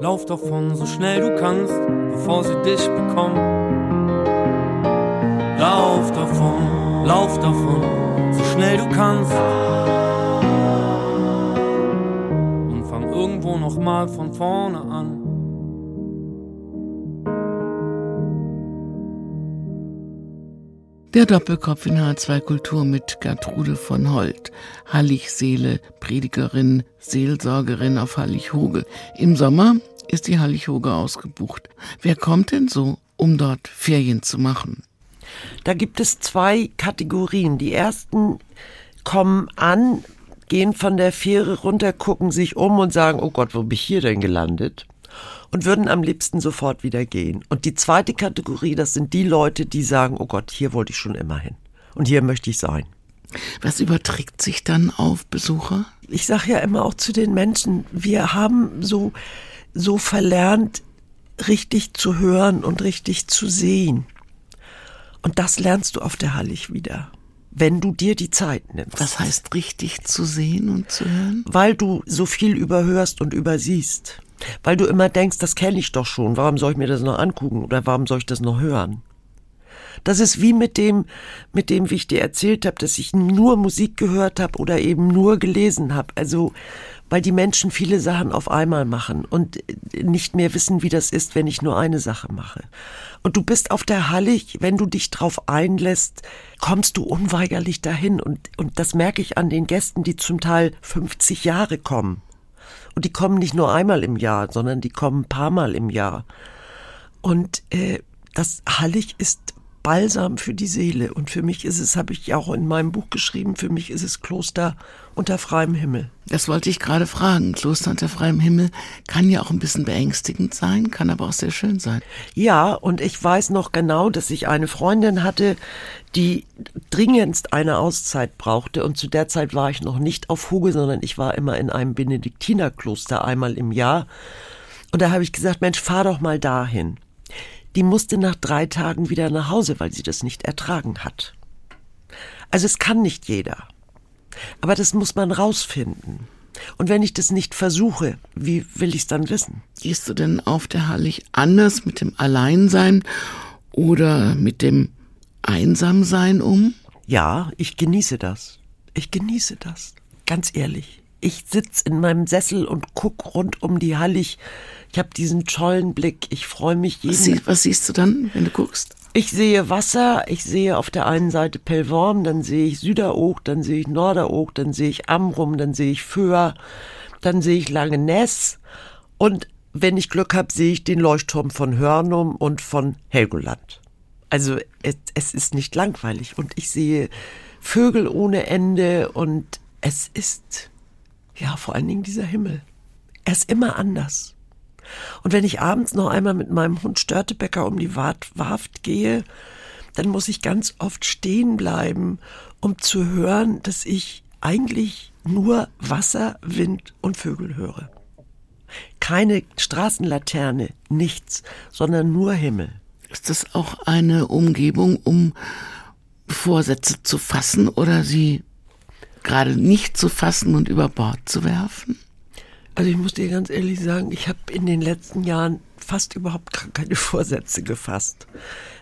Lauf davon, so schnell du kannst, bevor sie dich bekommen. Lauf davon, lauf davon, so schnell du kannst. Und fang irgendwo nochmal von vorne an. Der Doppelkopf in H2 Kultur mit Gertrude von Holt, Halligseele, Predigerin, Seelsorgerin auf Hallighoge. Im Sommer ist die Hallighoge ausgebucht. Wer kommt denn so, um dort Ferien zu machen? Da gibt es zwei Kategorien. Die ersten kommen an, gehen von der Fähre runter, gucken sich um und sagen, oh Gott, wo bin ich hier denn gelandet? Und würden am liebsten sofort wieder gehen. Und die zweite Kategorie, das sind die Leute, die sagen, oh Gott, hier wollte ich schon immer hin. Und hier möchte ich sein. Was überträgt sich dann auf Besucher? Ich sage ja immer auch zu den Menschen, wir haben so, so verlernt, richtig zu hören und richtig zu sehen. Und das lernst du auf der Hallig wieder wenn du dir die Zeit nimmst. Was heißt richtig zu sehen und zu hören? Weil du so viel überhörst und übersiehst. Weil du immer denkst, das kenne ich doch schon, warum soll ich mir das noch angucken oder warum soll ich das noch hören? Das ist wie mit dem, mit dem, wie ich dir erzählt habe, dass ich nur Musik gehört habe oder eben nur gelesen habe. Also, weil die Menschen viele Sachen auf einmal machen und nicht mehr wissen, wie das ist, wenn ich nur eine Sache mache. Und du bist auf der Hallig, wenn du dich drauf einlässt, kommst du unweigerlich dahin. Und, und das merke ich an den Gästen, die zum Teil 50 Jahre kommen. Und die kommen nicht nur einmal im Jahr, sondern die kommen ein paar Mal im Jahr. Und äh, das Hallig ist Balsam für die Seele. Und für mich ist es, habe ich ja auch in meinem Buch geschrieben, für mich ist es Kloster unter freiem Himmel. Das wollte ich gerade fragen. Kloster unter freiem Himmel kann ja auch ein bisschen beängstigend sein, kann aber auch sehr schön sein. Ja, und ich weiß noch genau, dass ich eine Freundin hatte, die dringendst eine Auszeit brauchte. Und zu der Zeit war ich noch nicht auf Huge, sondern ich war immer in einem Benediktinerkloster einmal im Jahr. Und da habe ich gesagt, Mensch, fahr doch mal dahin die musste nach drei Tagen wieder nach Hause, weil sie das nicht ertragen hat. Also es kann nicht jeder. Aber das muss man rausfinden. Und wenn ich das nicht versuche, wie will ich es dann wissen? Gehst du denn auf der Hallig anders mit dem Alleinsein oder mit dem Einsamsein um? Ja, ich genieße das. Ich genieße das. Ganz ehrlich. Ich sitz in meinem Sessel und guck rund um die Hallig ich habe diesen tollen Blick. Ich freue mich jeden. Was, sie, was, siehst du dann, wenn du guckst? Ich sehe Wasser, ich sehe auf der einen Seite Pellworm, dann sehe ich Süderoog, dann sehe ich Norderoog, dann sehe ich Amrum, dann sehe ich Föhr, dann sehe ich Langeness und wenn ich Glück habe, sehe ich den Leuchtturm von Hörnum und von Helgoland. Also es, es ist nicht langweilig und ich sehe Vögel ohne Ende und es ist ja vor allen Dingen dieser Himmel. Er ist immer anders. Und wenn ich abends noch einmal mit meinem Hund Störtebecker um die Warft gehe, dann muss ich ganz oft stehen bleiben, um zu hören, dass ich eigentlich nur Wasser, Wind und Vögel höre. Keine Straßenlaterne, nichts, sondern nur Himmel. Ist das auch eine Umgebung, um Vorsätze zu fassen oder sie gerade nicht zu fassen und über Bord zu werfen? Also ich muss dir ganz ehrlich sagen, ich habe in den letzten Jahren fast überhaupt keine [LAUGHS] Vorsätze gefasst.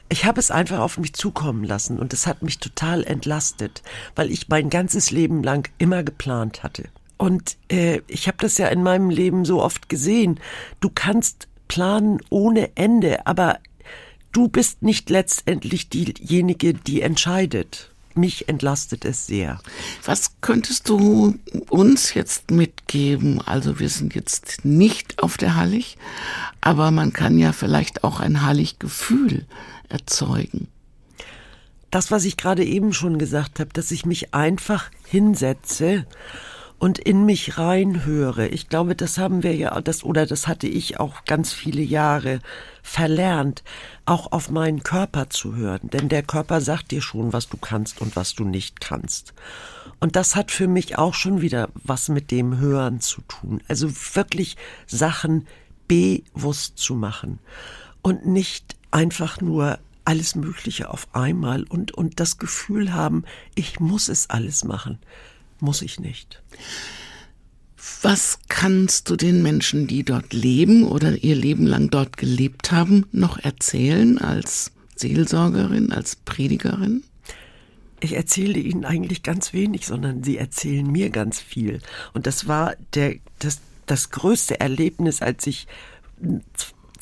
Ich habe es einfach auf mich zukommen lassen und es hat mich total entlastet, weil ich mein ganzes Leben lang immer geplant hatte. Und äh, ich habe das ja in meinem Leben so oft gesehen. Du kannst planen ohne Ende, aber du bist nicht letztendlich diejenige, die entscheidet. Mich entlastet es sehr. Was könntest du uns jetzt mitgeben? Also wir sind jetzt nicht auf der Hallig, aber man kann ja vielleicht auch ein Halliggefühl erzeugen. Das, was ich gerade eben schon gesagt habe, dass ich mich einfach hinsetze und in mich reinhöre. Ich glaube, das haben wir ja, das, oder das hatte ich auch ganz viele Jahre verlernt, auch auf meinen Körper zu hören. Denn der Körper sagt dir schon, was du kannst und was du nicht kannst. Und das hat für mich auch schon wieder was mit dem Hören zu tun. Also wirklich Sachen bewusst zu machen und nicht einfach nur alles Mögliche auf einmal und, und das Gefühl haben, ich muss es alles machen muss ich nicht. Was kannst du den Menschen, die dort leben oder ihr Leben lang dort gelebt haben, noch erzählen als Seelsorgerin, als Predigerin? Ich erzähle ihnen eigentlich ganz wenig, sondern sie erzählen mir ganz viel. Und das war der, das, das größte Erlebnis, als ich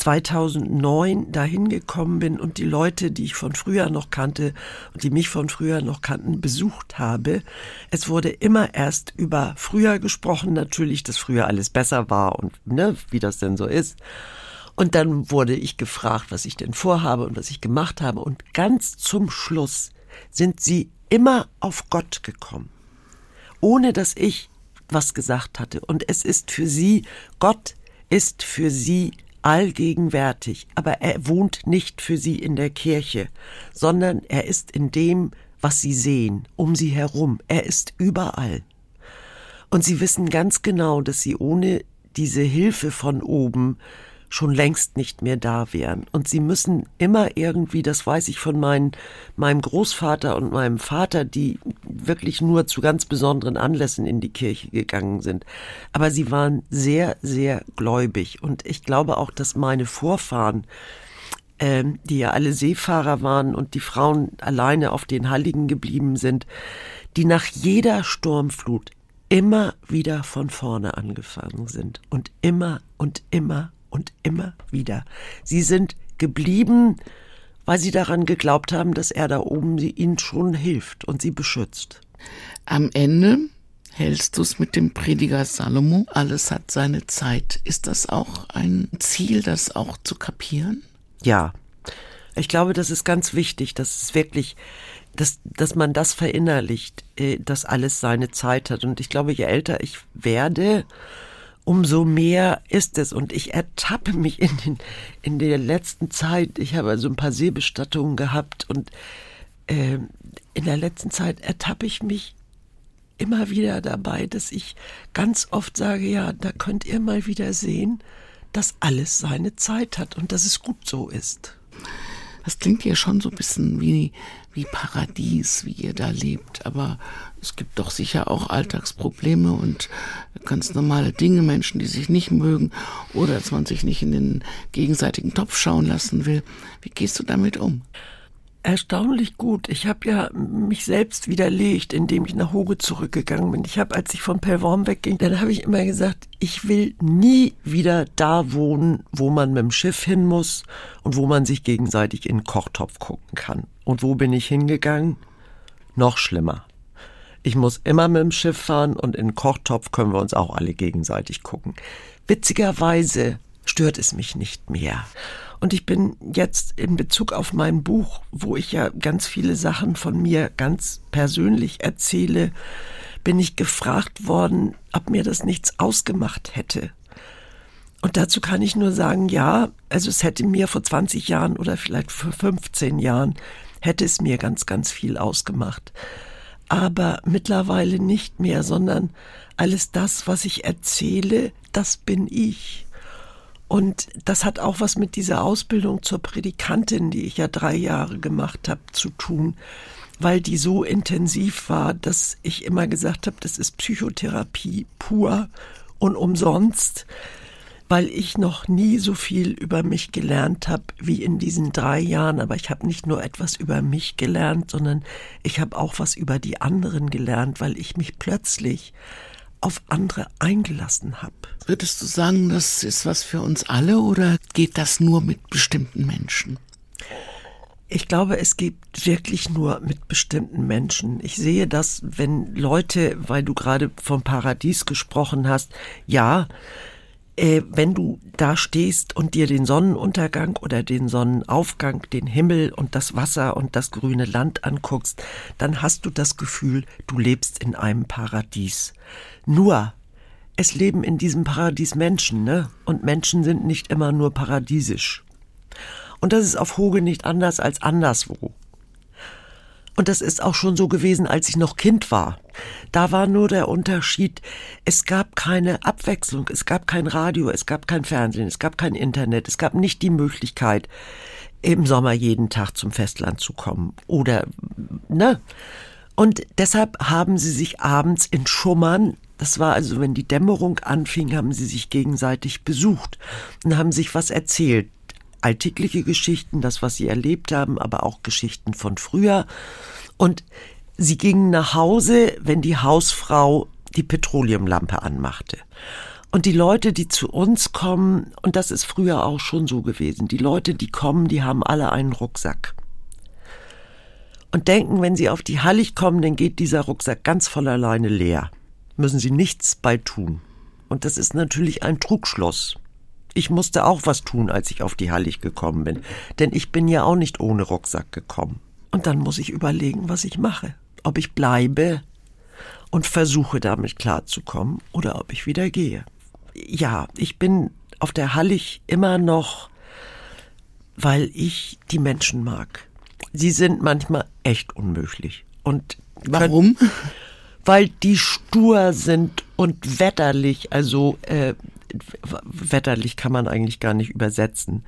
2009 dahin gekommen bin und die Leute, die ich von früher noch kannte und die mich von früher noch kannten, besucht habe. Es wurde immer erst über früher gesprochen, natürlich, dass früher alles besser war und ne, wie das denn so ist. Und dann wurde ich gefragt, was ich denn vorhabe und was ich gemacht habe. Und ganz zum Schluss sind sie immer auf Gott gekommen, ohne dass ich was gesagt hatte. Und es ist für sie, Gott ist für sie allgegenwärtig, aber er wohnt nicht für sie in der Kirche, sondern er ist in dem, was sie sehen, um sie herum. Er ist überall. Und sie wissen ganz genau, dass sie ohne diese Hilfe von oben schon längst nicht mehr da wären. Und sie müssen immer irgendwie, das weiß ich von meinen, meinem Großvater und meinem Vater, die wirklich nur zu ganz besonderen Anlässen in die Kirche gegangen sind. Aber sie waren sehr, sehr gläubig. Und ich glaube auch, dass meine Vorfahren, ähm, die ja alle Seefahrer waren und die Frauen alleine auf den Halligen geblieben sind, die nach jeder Sturmflut immer wieder von vorne angefangen sind und immer und immer und immer wieder. Sie sind geblieben, weil sie daran geglaubt haben, dass er da oben ihnen schon hilft und sie beschützt. Am Ende hältst du es mit dem Prediger Salomo. Alles hat seine Zeit. Ist das auch ein Ziel, das auch zu kapieren? Ja. Ich glaube, das ist ganz wichtig, dass es wirklich, dass, dass man das verinnerlicht, äh, dass alles seine Zeit hat. Und ich glaube, je älter ich werde, umso mehr ist es. Und ich ertappe mich in, den, in der letzten Zeit, ich habe also ein paar Seebestattungen gehabt und äh, in der letzten Zeit ertappe ich mich immer wieder dabei, dass ich ganz oft sage, ja, da könnt ihr mal wieder sehen, dass alles seine Zeit hat und dass es gut so ist. Das klingt ja schon so ein bisschen wie, wie Paradies, wie ihr da lebt. Aber es gibt doch sicher auch Alltagsprobleme und ganz normale Dinge, Menschen, die sich nicht mögen oder dass man sich nicht in den gegenseitigen Topf schauen lassen will. Wie gehst du damit um? Erstaunlich gut. Ich habe ja mich selbst widerlegt, indem ich nach Hoge zurückgegangen bin. Ich habe, als ich von Pellworm wegging, dann habe ich immer gesagt, ich will nie wieder da wohnen, wo man mit dem Schiff hin muss und wo man sich gegenseitig in den Kochtopf gucken kann. Und wo bin ich hingegangen? Noch schlimmer. Ich muss immer mit dem Schiff fahren und in den Kochtopf können wir uns auch alle gegenseitig gucken. Witzigerweise stört es mich nicht mehr. Und ich bin jetzt in Bezug auf mein Buch, wo ich ja ganz viele Sachen von mir ganz persönlich erzähle, bin ich gefragt worden, ob mir das nichts ausgemacht hätte. Und dazu kann ich nur sagen, ja, also es hätte mir vor 20 Jahren oder vielleicht vor 15 Jahren, hätte es mir ganz, ganz viel ausgemacht. Aber mittlerweile nicht mehr, sondern alles das, was ich erzähle, das bin ich. Und das hat auch was mit dieser Ausbildung zur Predikantin, die ich ja drei Jahre gemacht habe, zu tun, weil die so intensiv war, dass ich immer gesagt habe, das ist Psychotherapie pur und umsonst, weil ich noch nie so viel über mich gelernt habe wie in diesen drei Jahren. Aber ich habe nicht nur etwas über mich gelernt, sondern ich habe auch was über die anderen gelernt, weil ich mich plötzlich auf andere eingelassen habe. Würdest du sagen, das ist was für uns alle oder geht das nur mit bestimmten Menschen? Ich glaube, es gibt wirklich nur mit bestimmten Menschen. Ich sehe das, wenn Leute, weil du gerade vom Paradies gesprochen hast, ja, äh, wenn du da stehst und dir den Sonnenuntergang oder den Sonnenaufgang, den Himmel und das Wasser und das grüne Land anguckst, dann hast du das Gefühl, du lebst in einem Paradies. Nur, es leben in diesem Paradies Menschen, ne? Und Menschen sind nicht immer nur paradiesisch. Und das ist auf Hoge nicht anders als anderswo. Und das ist auch schon so gewesen, als ich noch Kind war. Da war nur der Unterschied, es gab keine Abwechslung, es gab kein Radio, es gab kein Fernsehen, es gab kein Internet, es gab nicht die Möglichkeit, im Sommer jeden Tag zum Festland zu kommen. Oder, ne? Und deshalb haben sie sich abends in Schummern, das war also, wenn die Dämmerung anfing, haben sie sich gegenseitig besucht und haben sich was erzählt alltägliche Geschichten, das, was sie erlebt haben, aber auch Geschichten von früher. Und sie gingen nach Hause, wenn die Hausfrau die Petroleumlampe anmachte. Und die Leute, die zu uns kommen, und das ist früher auch schon so gewesen, die Leute, die kommen, die haben alle einen Rucksack. Und denken, wenn sie auf die Hallig kommen, dann geht dieser Rucksack ganz von alleine leer. Müssen sie nichts bei tun. Und das ist natürlich ein Trugschluss. Ich musste auch was tun, als ich auf die Hallig gekommen bin, denn ich bin ja auch nicht ohne Rucksack gekommen. Und dann muss ich überlegen, was ich mache. Ob ich bleibe und versuche damit klarzukommen oder ob ich wieder gehe. Ja, ich bin auf der Hallig immer noch, weil ich die Menschen mag. Sie sind manchmal echt unmöglich. Und warum? [LAUGHS] Weil die stur sind und wetterlich, also äh, wetterlich kann man eigentlich gar nicht übersetzen.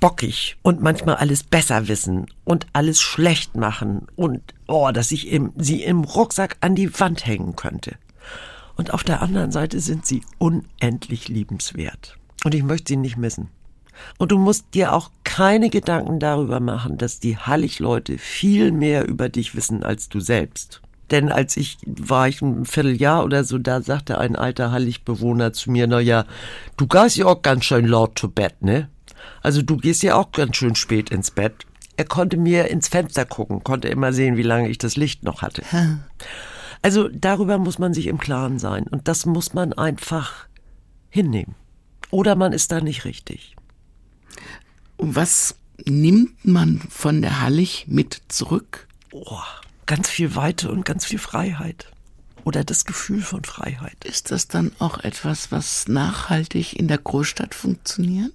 Bockig und manchmal alles besser wissen und alles schlecht machen und oh, dass ich im, sie im Rucksack an die Wand hängen könnte. Und auf der anderen Seite sind sie unendlich liebenswert. Und ich möchte sie nicht missen. Und du musst dir auch keine Gedanken darüber machen, dass die Hallig-Leute viel mehr über dich wissen als du selbst. Denn als ich war ich ein Vierteljahr oder so, da sagte ein alter Halligbewohner zu mir, na ja, du gehst ja auch ganz schön laut zu Bett, ne? Also du gehst ja auch ganz schön spät ins Bett. Er konnte mir ins Fenster gucken, konnte immer sehen, wie lange ich das Licht noch hatte. Also darüber muss man sich im Klaren sein und das muss man einfach hinnehmen. Oder man ist da nicht richtig. Was nimmt man von der Hallig mit zurück? Oh, ganz viel Weite und ganz viel Freiheit. Oder das Gefühl von Freiheit. Ist das dann auch etwas, was nachhaltig in der Großstadt funktioniert?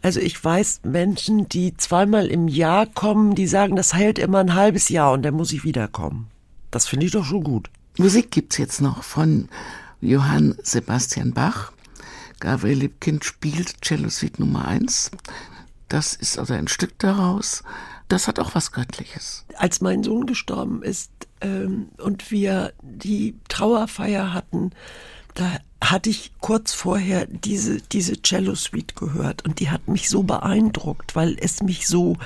Also ich weiß Menschen, die zweimal im Jahr kommen, die sagen, das hält immer ein halbes Jahr und dann muss ich wiederkommen. Das finde ich doch schon gut. Musik gibt's jetzt noch von Johann Sebastian Bach. Gabriel Lipkind spielt Cello Suite Nummer 1. Das ist also ein Stück daraus. Das hat auch was Göttliches. Als mein Sohn gestorben ist ähm, und wir die Trauerfeier hatten, da hatte ich kurz vorher diese, diese Cello-Suite gehört und die hat mich so beeindruckt, weil es mich so,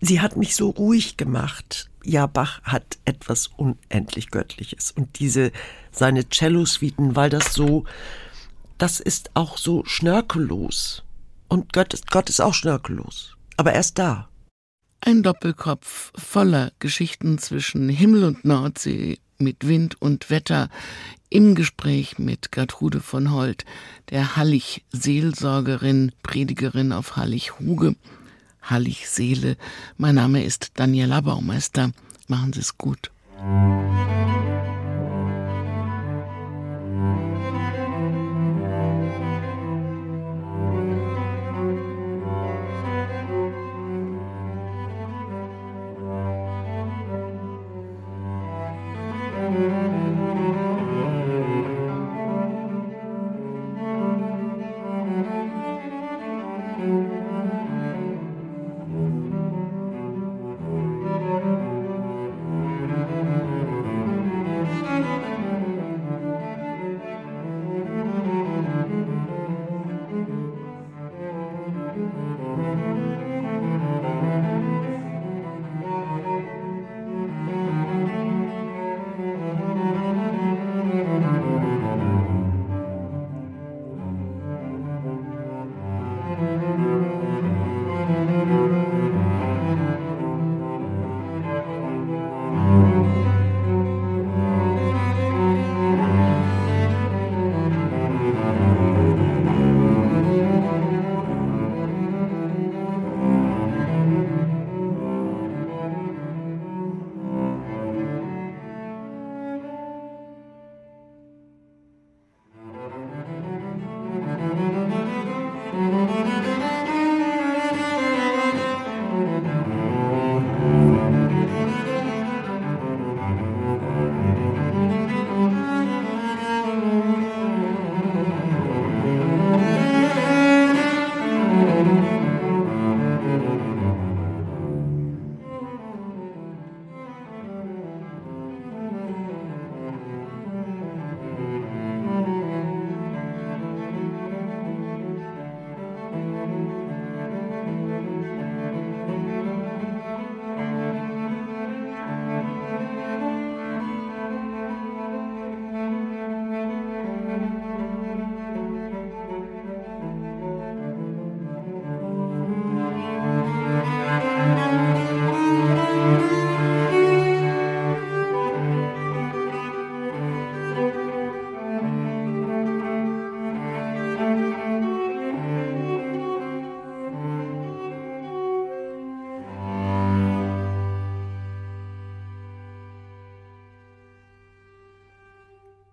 sie hat mich so ruhig gemacht. Ja, Bach hat etwas unendlich Göttliches und diese, seine Cello-Suiten, weil das so, das ist auch so schnörkellos. Und Gott ist, Gott ist auch schnörkellos. Aber er ist da. Ein Doppelkopf voller Geschichten zwischen Himmel und Nordsee, mit Wind und Wetter, im Gespräch mit Gertrude von Holt, der Hallig-Seelsorgerin, Predigerin auf Hallig-Huge, Hallig-Seele. Mein Name ist Daniela Baumeister. Machen Sie es gut.